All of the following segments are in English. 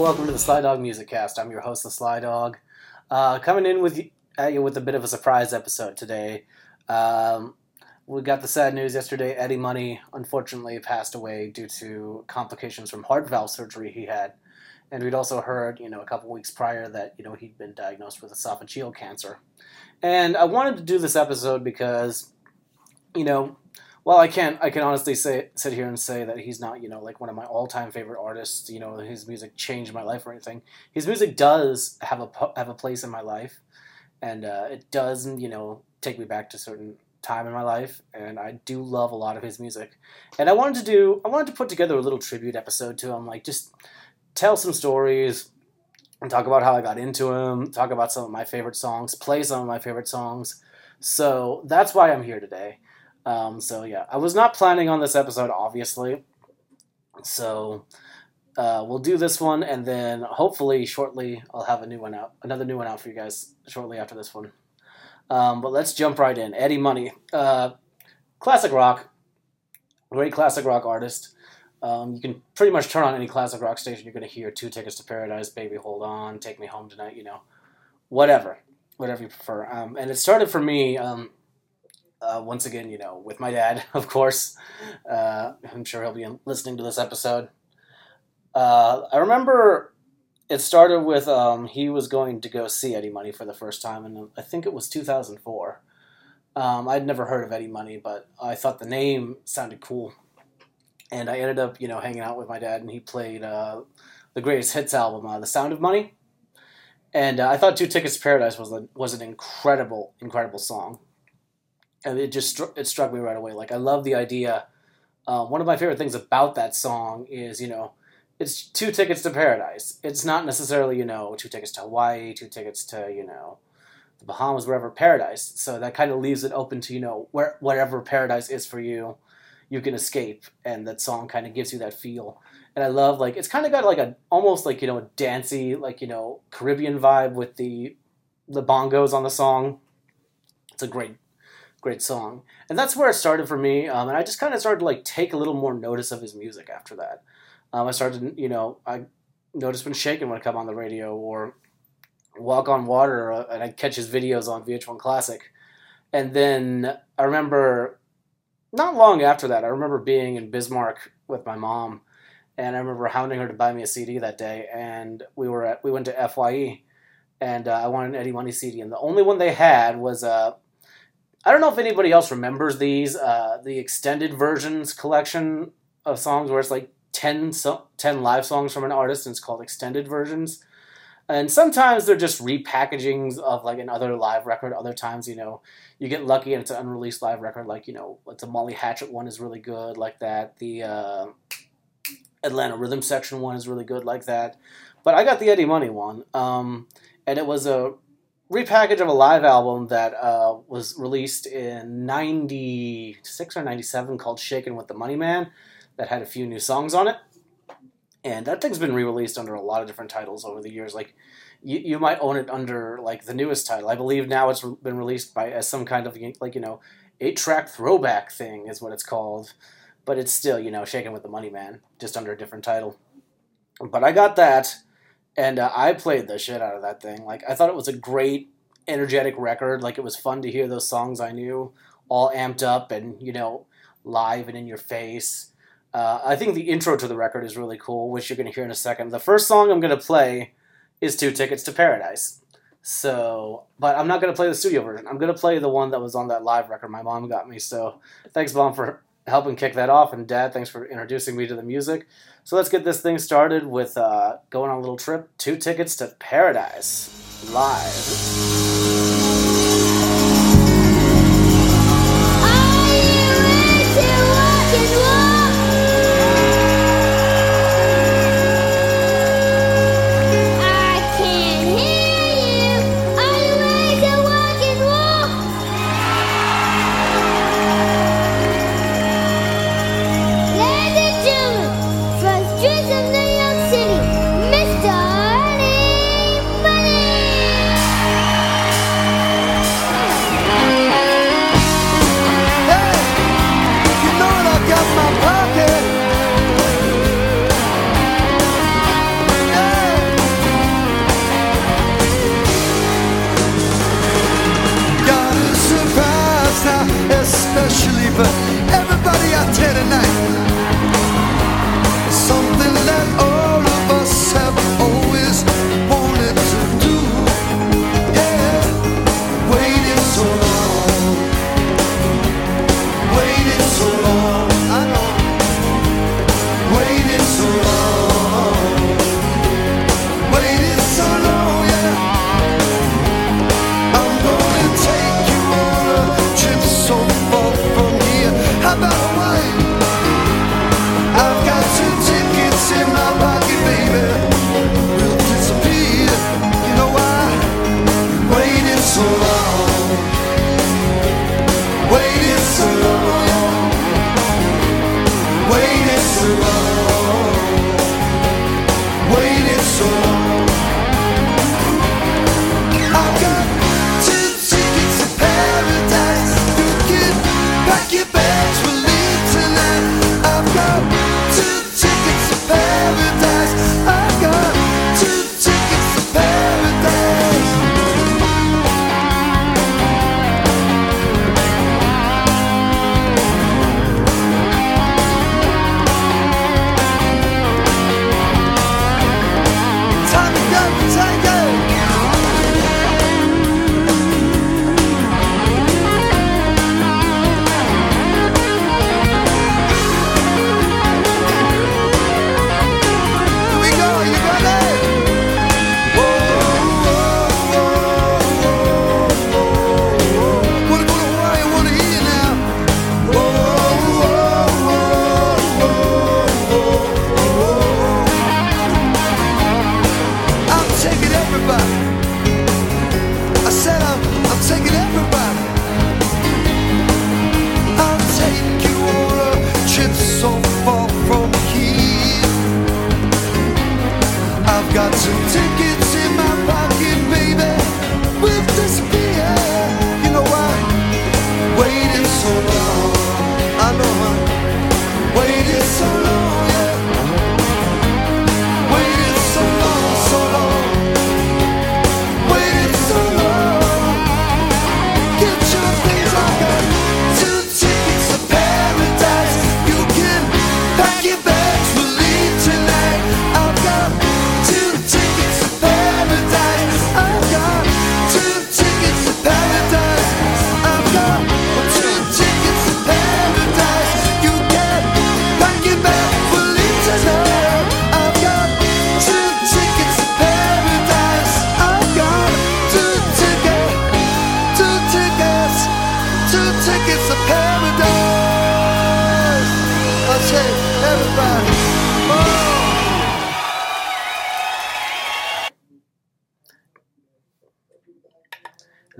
Welcome to the Sly Dog Music Cast. I'm your host, the Sly Dog. Uh, coming in with at you with a bit of a surprise episode today. Um, we got the sad news yesterday. Eddie Money unfortunately passed away due to complications from heart valve surgery he had, and we'd also heard, you know, a couple weeks prior that you know he'd been diagnosed with esophageal cancer. And I wanted to do this episode because, you know, well, I can't. I can honestly say sit here and say that he's not, you know, like one of my all-time favorite artists. You know, his music changed my life or anything. His music does have a have a place in my life, and uh, it does, you know, take me back to certain time in my life. And I do love a lot of his music. And I wanted to do. I wanted to put together a little tribute episode to him, like just tell some stories and talk about how I got into him. Talk about some of my favorite songs. Play some of my favorite songs. So that's why I'm here today. Um, so yeah, I was not planning on this episode, obviously. So uh, we'll do this one, and then hopefully shortly I'll have a new one out, another new one out for you guys shortly after this one. Um, but let's jump right in. Eddie Money, uh, classic rock, great classic rock artist. Um, you can pretty much turn on any classic rock station. You're going to hear Two Tickets to Paradise, Baby Hold On, Take Me Home Tonight. You know, whatever, whatever you prefer. Um, and it started for me. Um, uh, once again, you know, with my dad, of course. Uh, I'm sure he'll be listening to this episode. Uh, I remember it started with um, he was going to go see Eddie Money for the first time, and I think it was 2004. Um, I'd never heard of Eddie Money, but I thought the name sounded cool, and I ended up, you know, hanging out with my dad, and he played uh, the greatest hits album, uh, "The Sound of Money," and uh, I thought Two Tickets to Paradise" was a, was an incredible, incredible song and it just it struck me right away. Like I love the idea. Uh, one of my favorite things about that song is you know it's two tickets to paradise. It's not necessarily you know two tickets to Hawaii, two tickets to you know the Bahamas, wherever paradise. So that kind of leaves it open to you know where whatever paradise is for you, you can escape, and that song kind of gives you that feel. And I love like it's kind of got like a almost like you know a dancey like you know Caribbean vibe with the the bongos on the song. It's a great great song. And that's where it started for me. Um, and I just kind of started to like take a little more notice of his music after that. Um, I started, you know, I noticed when Shakin' would come on the radio or Walk on Water, uh, and I'd catch his videos on VH1 Classic. And then I remember not long after that, I remember being in Bismarck with my mom, and I remember hounding her to buy me a CD that day. And we were at we went to Fye, and uh, I wanted an Eddie Money CD, and the only one they had was uh, I don't know if anybody else remembers these, uh, the extended versions collection of songs where it's like 10, so- 10 live songs from an artist and it's called extended versions. And sometimes they're just repackagings of like another live record. Other times, you know, you get lucky and it's an unreleased live record. Like, you know, the Molly Hatchet one is really good, like that. The uh, Atlanta Rhythm Section one is really good, like that. But I got the Eddie Money one. Um, and it was a repackage of a live album that uh, was released in 96 or 97 called Shakin' with the Money Man that had a few new songs on it. And that thing's been re-released under a lot of different titles over the years. Like you, you might own it under like the newest title. I believe now it's been released by as some kind of like you know eight track throwback thing is what it's called. But it's still you know Shakin' with the Money Man just under a different title. But I got that and uh, I played the shit out of that thing. Like I thought it was a great, energetic record. Like it was fun to hear those songs I knew, all amped up and you know, live and in your face. Uh, I think the intro to the record is really cool, which you're going to hear in a second. The first song I'm going to play is Two Tickets to Paradise. So, but I'm not going to play the studio version. I'm going to play the one that was on that live record my mom got me. So, thanks, mom, for helping kick that off. And dad, thanks for introducing me to the music. So let's get this thing started with uh, going on a little trip. Two tickets to paradise live.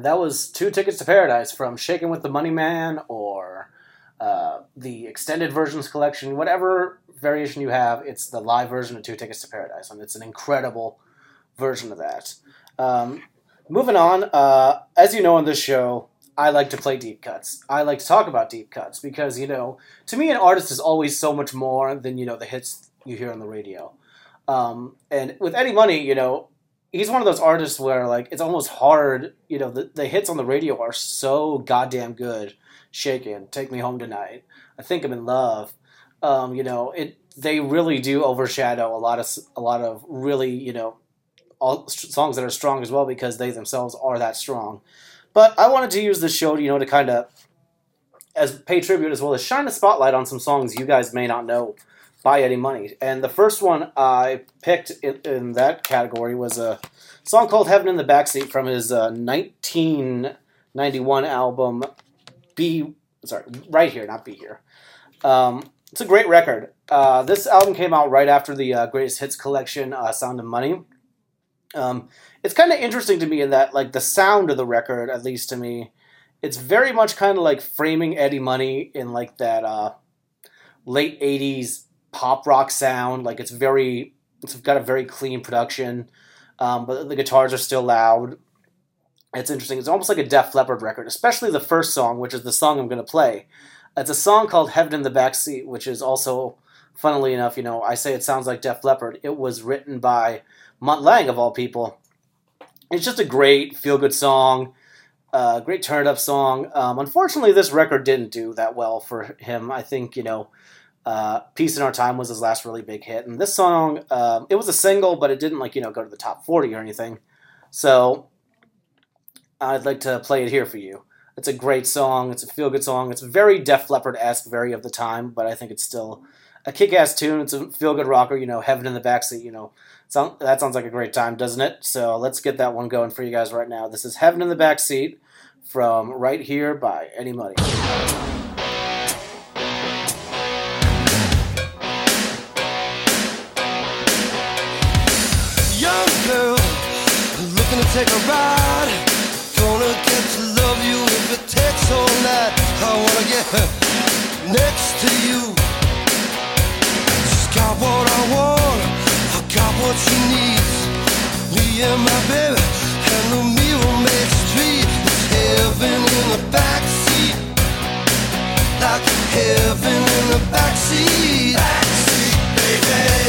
That was Two Tickets to Paradise from Shakin' with the Money Man or uh, the extended versions collection, whatever variation you have, it's the live version of Two Tickets to Paradise, and it's an incredible version of that. Um, moving on, uh, as you know on this show, I like to play deep cuts. I like to talk about deep cuts because, you know, to me, an artist is always so much more than, you know, the hits you hear on the radio. Um, and with Eddie Money, you know, he's one of those artists where like it's almost hard you know the, the hits on the radio are so goddamn good. Shakin' take me home tonight i think i'm in love. Um, you know it they really do overshadow a lot of a lot of really you know all songs that are strong as well because they themselves are that strong. But i wanted to use this show you know to kind of as pay tribute as well as shine a spotlight on some songs you guys may not know by Eddie Money. And the first one I picked in, in that category was a song called Heaven in the Backseat from his uh, 1991 album Be sorry, right here, not Be Here. Um, it's a great record. Uh, this album came out right after the uh, Greatest Hits collection, uh, Sound of Money. Um, it's kind of interesting to me in that, like, the sound of the record, at least to me, it's very much kind of like framing Eddie Money in like that uh, late '80s pop rock sound. Like it's very, it's got a very clean production, um, but the guitars are still loud. It's interesting. It's almost like a Def Leppard record, especially the first song, which is the song I'm going to play. It's a song called "Heaven in the Backseat," which is also, funnily enough, you know, I say it sounds like Def Leppard. It was written by Mutt Lange of all people. It's just a great feel-good song. Uh, great turn up song. Um, unfortunately, this record didn't do that well for him. I think, you know, uh, Peace in Our Time was his last really big hit. And this song, um, it was a single, but it didn't, like, you know, go to the top 40 or anything. So I'd like to play it here for you. It's a great song. It's a feel good song. It's very Def Leppard esque, very of the time, but I think it's still a kick ass tune. It's a feel good rocker, you know, Heaven in the Backseat, you know. Sound, that sounds like a great time, doesn't it? So let's get that one going for you guys right now. This is Heaven in the Backseat from Right Here by Eddie Money. Take a ride. Gonna get to love you if it takes all night. I wanna get next to you. She's got what I want, I got what she needs. Me and my baby, and the meal makes three. It's heaven in the backseat, like heaven in the backseat. Backseat, baby.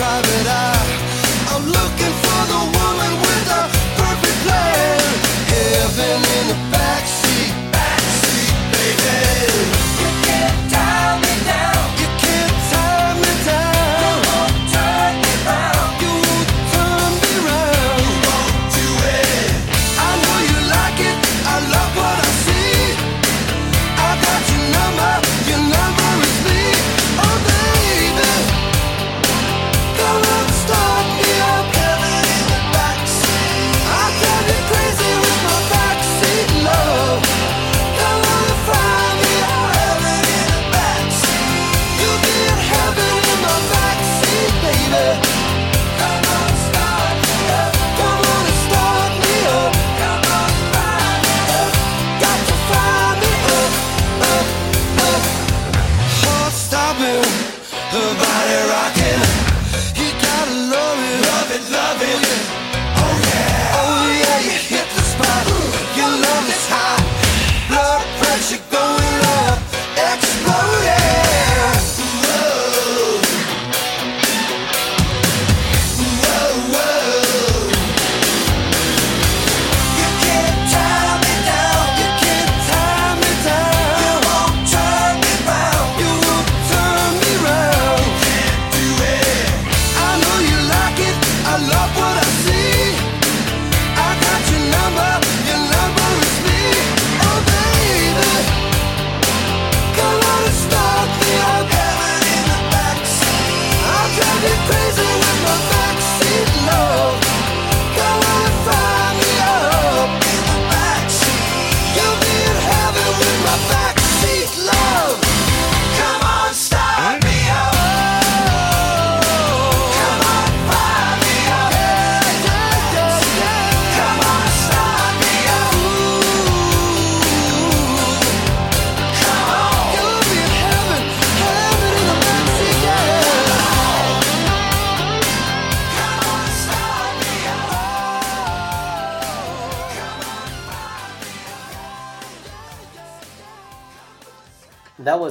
Private eye.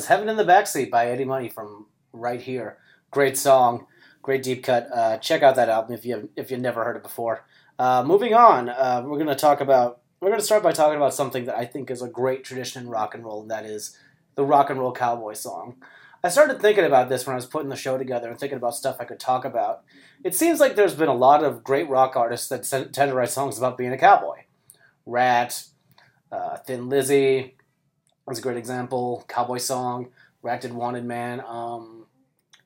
Heaven in the Backseat by Eddie Money from Right Here. Great song, great deep cut. Uh, check out that album if you if you've never heard it before. Uh, moving on, uh, we're going to talk about. We're going to start by talking about something that I think is a great tradition in rock and roll, and that is the rock and roll cowboy song. I started thinking about this when I was putting the show together and thinking about stuff I could talk about. It seems like there's been a lot of great rock artists that tend to write songs about being a cowboy. Rat, Uh, Thin Lizzy was a great example. Cowboy Song, Reacted Wanted Man. Um,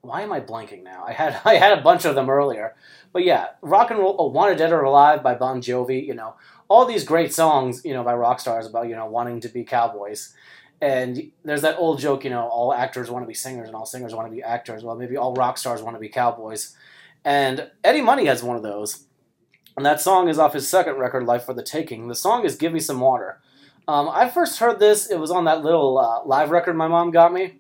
why am I blanking now? I had I had a bunch of them earlier, but yeah, rock and roll. Oh, Wanted Dead or Alive by Bon Jovi. You know, all these great songs. You know, by rock stars about you know wanting to be cowboys. And there's that old joke, you know, all actors want to be singers and all singers want to be actors. Well, maybe all rock stars want to be cowboys. And Eddie Money has one of those. And that song is off his second record, Life for the Taking. The song is Give Me Some Water. Um, I first heard this, it was on that little uh, live record my mom got me.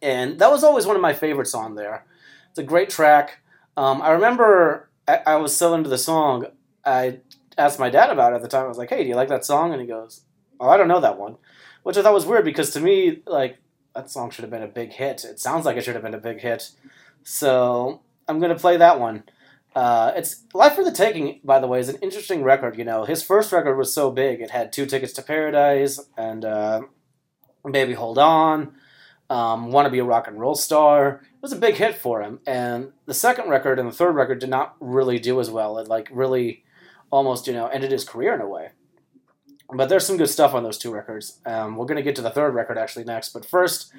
And that was always one of my favorites on there. It's a great track. Um, I remember I, I was so into the song, I asked my dad about it at the time. I was like, hey, do you like that song? And he goes, oh, I don't know that one. Which I thought was weird because to me, like, that song should have been a big hit. It sounds like it should have been a big hit. So I'm going to play that one. Uh, it's Life for the Taking, by the way, is an interesting record. You know, his first record was so big; it had two tickets to Paradise and uh, Baby Hold On, um, Want to Be a Rock and Roll Star. It was a big hit for him. And the second record and the third record did not really do as well. It like really, almost you know, ended his career in a way. But there's some good stuff on those two records. Um, we're gonna get to the third record actually next. But first,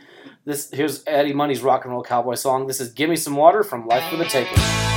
this here's Eddie Money's rock and roll cowboy song. This is "Give Me Some Water" from Life for the Taking.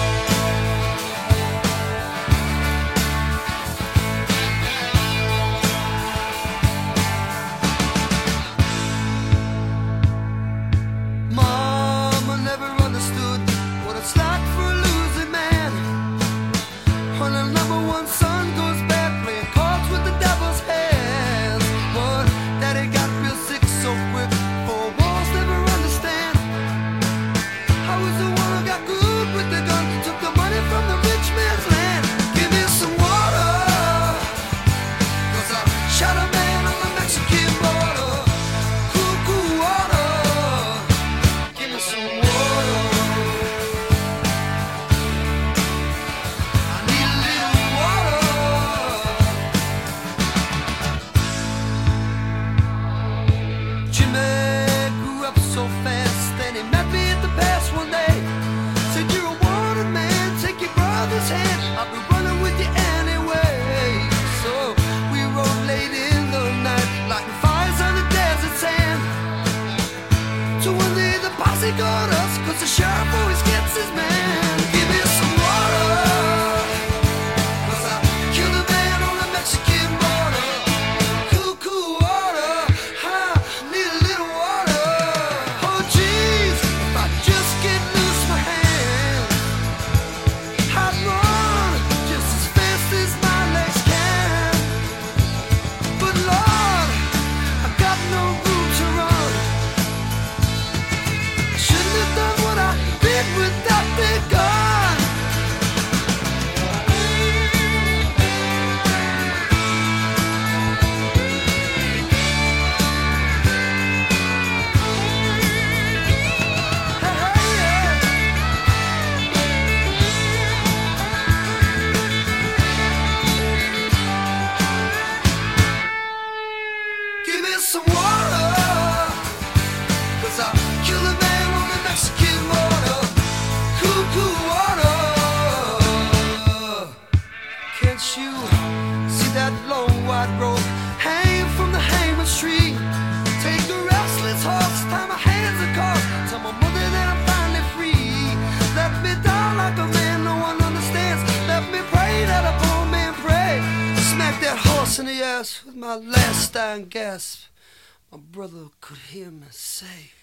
Could hear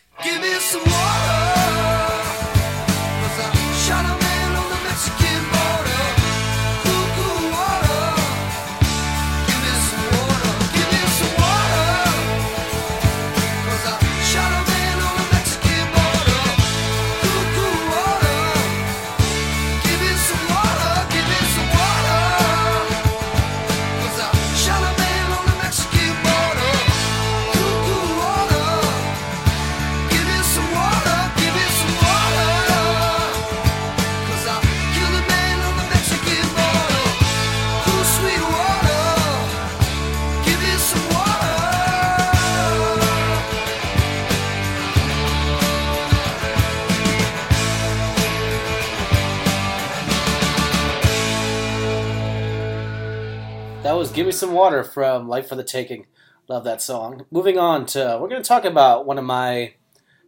Give Me Some Water from Life for the Taking. Love that song. Moving on to, we're going to talk about one of my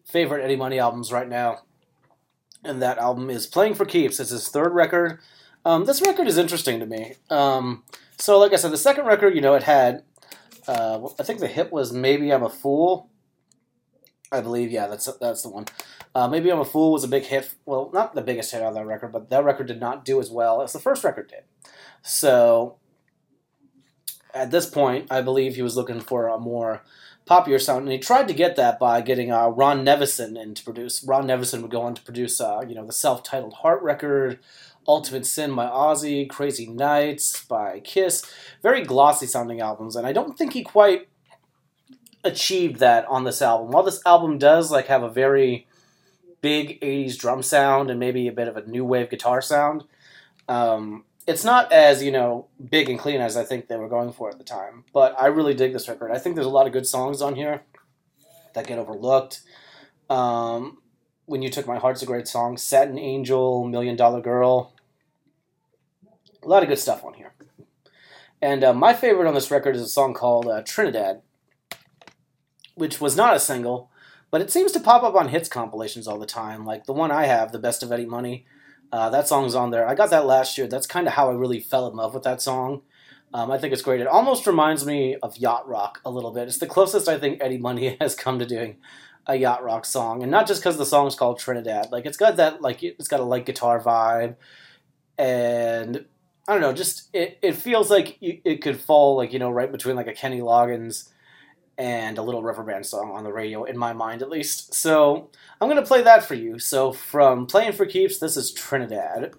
favorite Eddie Money albums right now. And that album is Playing for Keeps. It's his third record. Um, this record is interesting to me. Um, so, like I said, the second record, you know, it had, uh, I think the hit was Maybe I'm a Fool. I believe, yeah, that's that's the one. Uh, Maybe I'm a Fool was a big hit. Well, not the biggest hit on that record, but that record did not do as well as the first record did. So, at this point, I believe he was looking for a more popular sound, and he tried to get that by getting uh, Ron Nevison in to produce. Ron Nevison would go on to produce, uh, you know, the self-titled Heart record, Ultimate Sin by Ozzy, Crazy Nights by Kiss, very glossy sounding albums, and I don't think he quite achieved that on this album. While this album does like have a very big 80s drum sound and maybe a bit of a new wave guitar sound, um, it's not as you know big and clean as I think they were going for at the time. But I really dig this record. I think there's a lot of good songs on here that get overlooked. Um, when you took my heart's a great song. Satin Angel, Million Dollar Girl. A lot of good stuff on here. And uh, my favorite on this record is a song called uh, Trinidad, which was not a single, but it seems to pop up on hits compilations all the time. Like the one I have, The Best of Eddie Money. Uh, that song's on there. I got that last year. That's kind of how I really fell in love with that song. Um, I think it's great. It almost reminds me of Yacht Rock a little bit. It's the closest I think Eddie Money has come to doing a Yacht Rock song, and not just because the song's called Trinidad. Like it's got that like it's got a light guitar vibe, and I don't know. Just it, it feels like it could fall like you know right between like a Kenny Loggins and a Little River Band song on the radio in my mind at least. So I'm gonna play that for you. So from Playing for Keeps, this is Trinidad.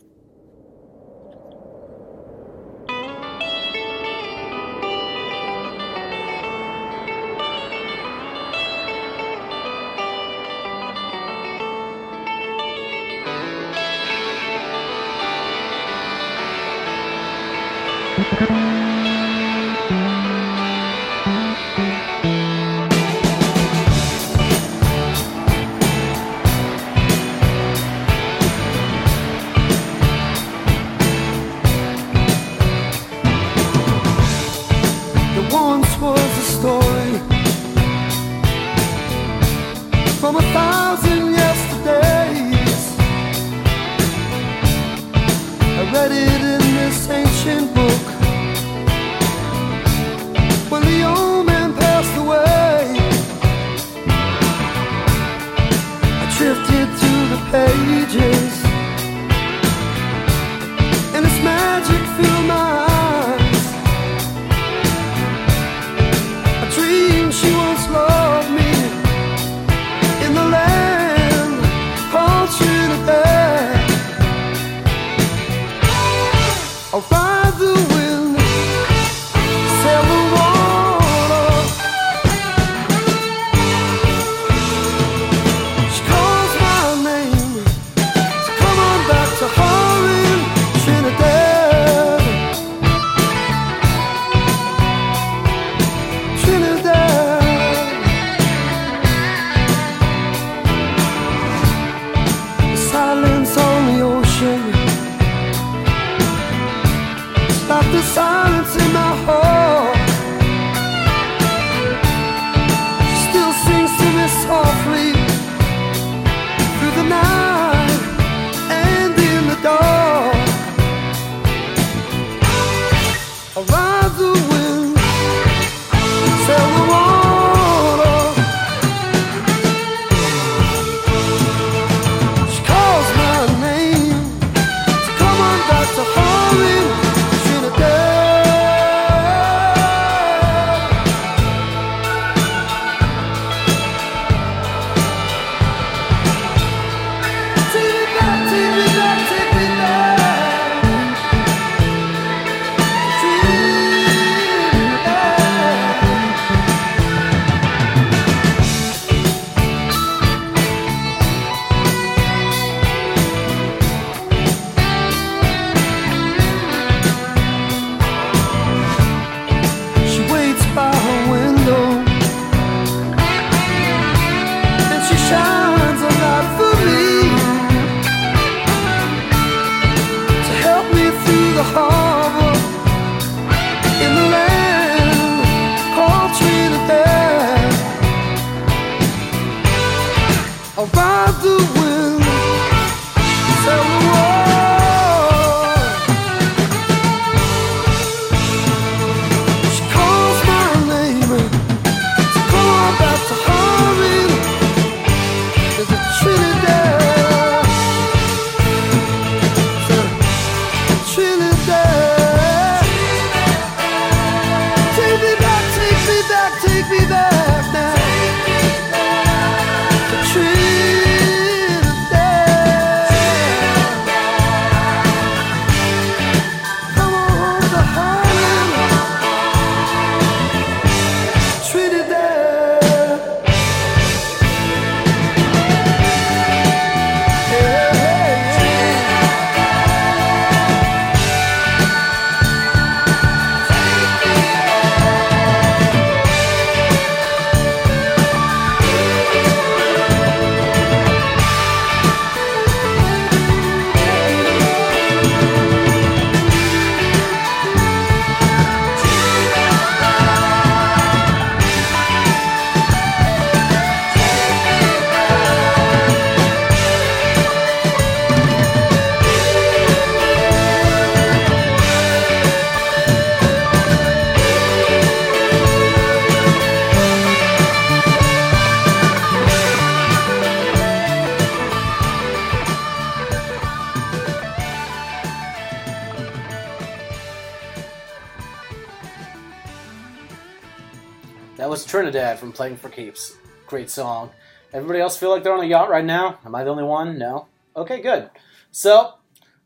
Trinidad from Playing for Keeps. Great song. Everybody else feel like they're on a yacht right now? Am I the only one? No. Okay, good. So,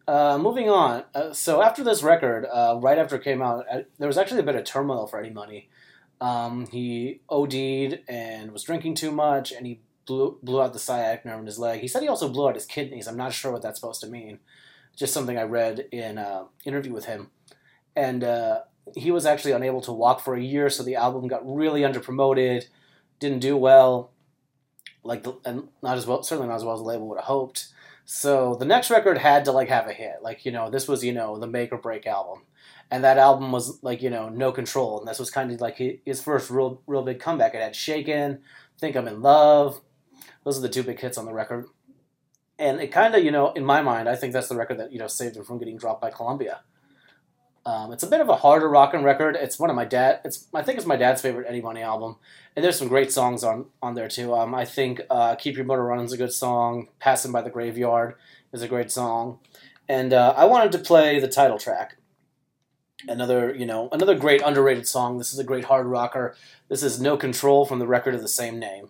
uh, moving on. Uh, so after this record, uh, right after it came out, uh, there was actually a bit of turmoil for Eddie Money. Um, he OD'd and was drinking too much, and he blew blew out the sciatic nerve in his leg. He said he also blew out his kidneys. I'm not sure what that's supposed to mean. Just something I read in an interview with him, and uh, he was actually unable to walk for a year. So the album got really under promoted, didn't do well, like the, and not as well, certainly not as well as the label would have hoped. So the next record had to like have a hit. Like you know, this was you know the make or break album, and that album was like you know No Control, and this was kind of like his first real real big comeback. It had Shakin', Think I'm in Love. Those are the two big hits on the record, and it kind of you know in my mind I think that's the record that you know saved him from getting dropped by Columbia. Um, it's a bit of a harder rockin' record. It's one of my dad. It's I think it's my dad's favorite Eddie Money album, and there's some great songs on on there too. Um, I think uh, "Keep Your Motor Running" is a good song. "Passing by the Graveyard" is a great song, and uh, I wanted to play the title track. Another you know another great underrated song. This is a great hard rocker. This is "No Control" from the record of the same name.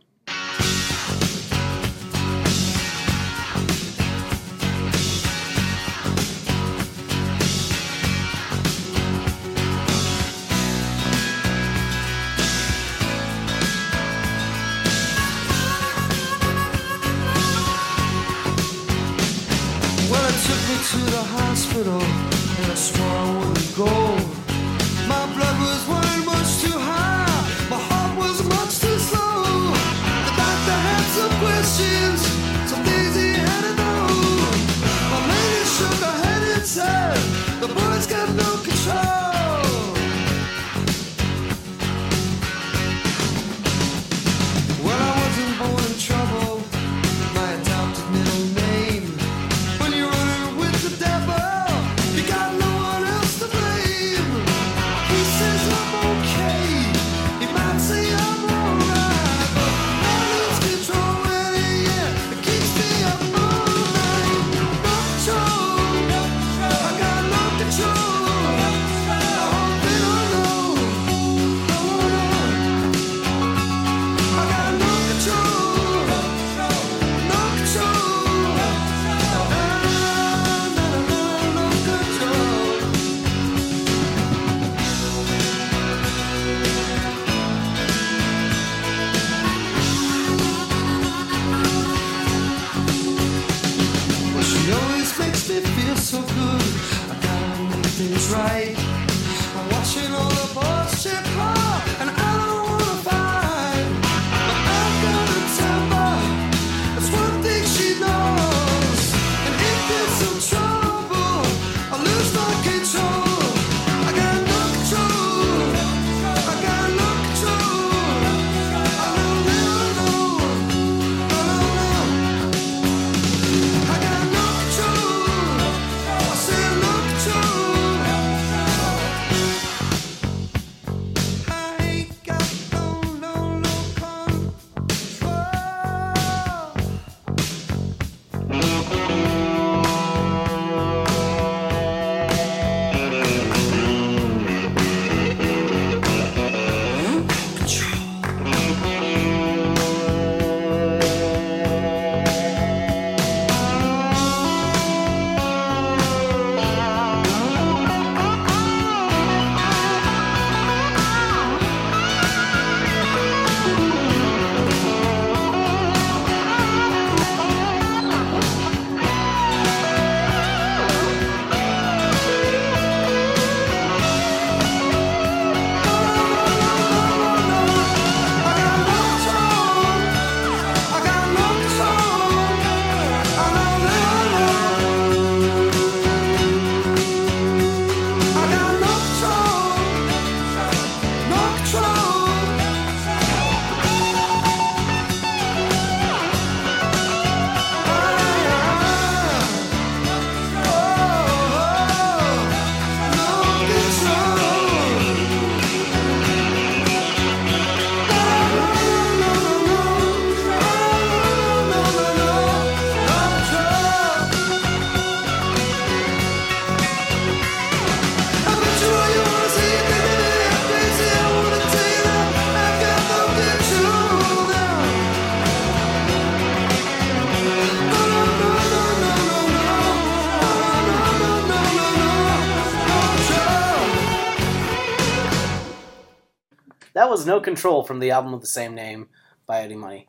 Was No Control from the album of the same name by Eddie Money.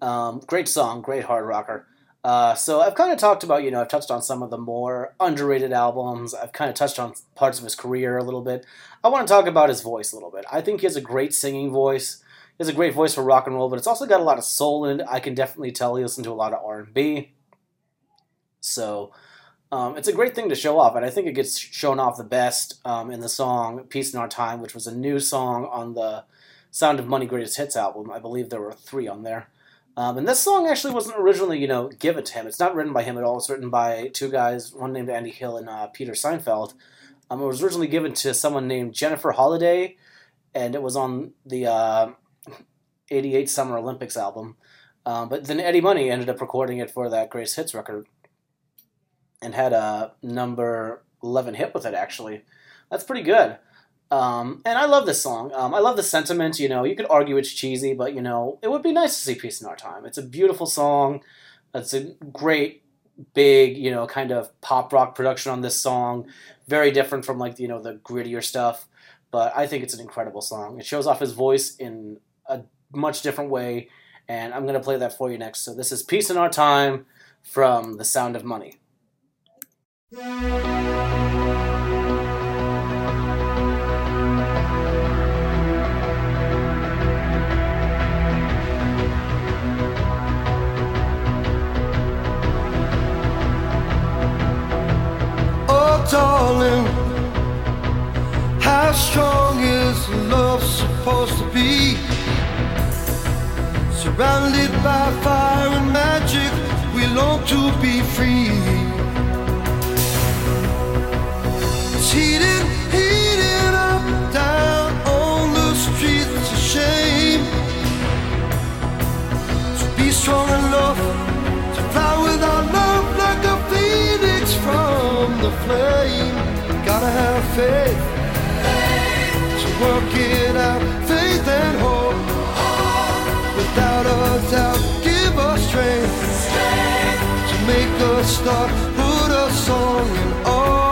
Um, great song, great hard rocker. Uh, so I've kind of talked about, you know, I've touched on some of the more underrated albums. I've kind of touched on parts of his career a little bit. I want to talk about his voice a little bit. I think he has a great singing voice. He has a great voice for rock and roll, but it's also got a lot of soul in it. I can definitely tell he listens to a lot of R and B. So um, it's a great thing to show off, and I think it gets shown off the best um, in the song "Peace in Our Time," which was a new song on the Sound of Money Greatest Hits album. I believe there were three on there. Um, and this song actually wasn't originally, you know, given to him. It's not written by him at all. It's written by two guys, one named Andy Hill and uh, Peter Sinfield. Um, it was originally given to someone named Jennifer Holliday, and it was on the uh, 88 Summer Olympics album. Um, but then Eddie Money ended up recording it for that Greatest Hits record and had a number 11 hit with it, actually. That's pretty good. Um, and I love this song. Um, I love the sentiment. You know, you could argue it's cheesy, but you know, it would be nice to see peace in our time. It's a beautiful song. It's a great, big, you know, kind of pop rock production on this song. Very different from like you know the grittier stuff, but I think it's an incredible song. It shows off his voice in a much different way, and I'm gonna play that for you next. So this is "Peace in Our Time" from The Sound of Money. Supposed to be? Surrounded by fire and magic, we long to be free. It's heating, heating up, down on the streets, it's a shame. So be strong enough to fly without love like a phoenix from the flame. Gotta have faith to work it out, faith and hope. Without a doubt, give us strength. To make us start, put a song in our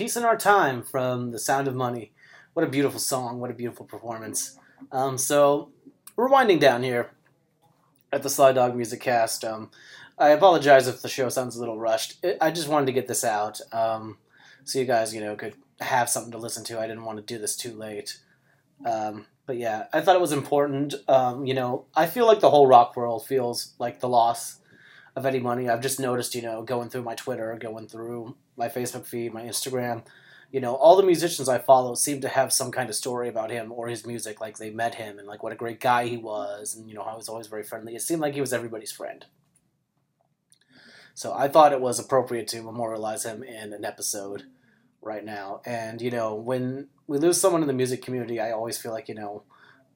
Peace in Our Time from The Sound of Money. What a beautiful song. What a beautiful performance. Um, so, we're winding down here at the Sly Dog Music Cast. Um, I apologize if the show sounds a little rushed. It, I just wanted to get this out um, so you guys, you know, could have something to listen to. I didn't want to do this too late. Um, but yeah, I thought it was important. Um, you know, I feel like the whole rock world feels like the loss of Eddie Money. I've just noticed, you know, going through my Twitter, going through my Facebook feed, my Instagram, you know, all the musicians I follow seem to have some kind of story about him or his music, like they met him and like what a great guy he was, and you know how he was always very friendly. It seemed like he was everybody's friend. So I thought it was appropriate to memorialize him in an episode right now. And you know, when we lose someone in the music community, I always feel like you know,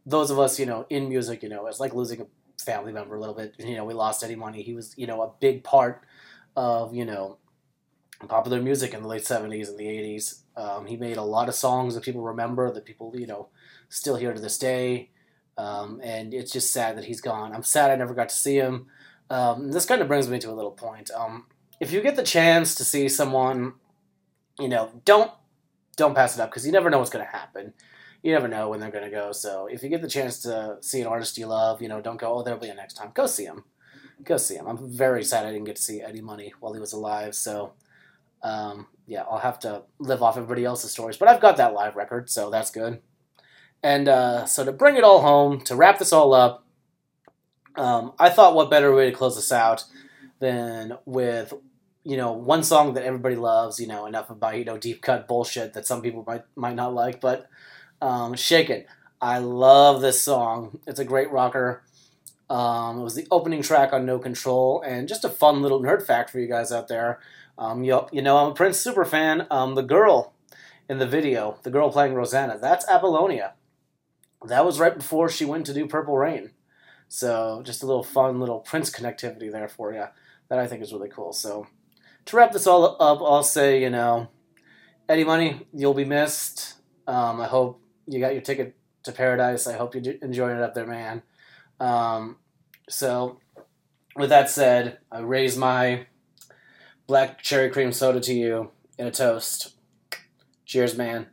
those of us you know in music, you know, it's like losing a family member a little bit. You know, we lost Eddie Money. He was you know a big part of you know popular music in the late 70s and the 80s. Um, he made a lot of songs that people remember, that people, you know, still hear to this day. Um, and it's just sad that he's gone. I'm sad I never got to see him. Um, this kind of brings me to a little point. Um, if you get the chance to see someone, you know, don't don't pass it up because you never know what's going to happen. You never know when they're going to go. So if you get the chance to see an artist you love, you know, don't go, oh, there'll be a next time. Go see him. Go see him. I'm very sad I didn't get to see Eddie Money while he was alive. So um, yeah, I'll have to live off everybody else's stories, but I've got that live record, so that's good. And uh, so to bring it all home, to wrap this all up, um, I thought what better way to close this out than with you know one song that everybody loves. You know enough about you know deep cut bullshit that some people might might not like, but um, "Shakin'." I love this song. It's a great rocker. Um, it was the opening track on No Control, and just a fun little nerd fact for you guys out there. Um, you, you know, I'm a Prince super fan. Um, the girl in the video, the girl playing Rosanna, that's Apollonia. That was right before she went to do Purple Rain. So just a little fun little Prince connectivity there for you that I think is really cool. So to wrap this all up, I'll say, you know, Eddie Money, you'll be missed. Um, I hope you got your ticket to paradise. I hope you're enjoying it up there, man. Um, so with that said, I raise my black cherry cream soda to you in a toast. Cheers, man.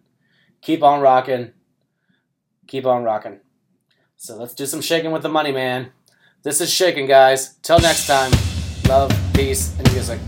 Keep on rocking. Keep on rocking. So let's do some shaking with the money, man. This is Shakin', guys. Till next time. Love, peace, and music.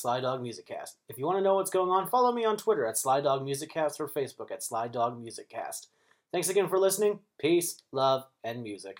Sly Dog Music Cast. If you want to know what's going on, follow me on Twitter at Sly Dog Music Cast or Facebook at Sly Dog Music Cast. Thanks again for listening. Peace, love, and music.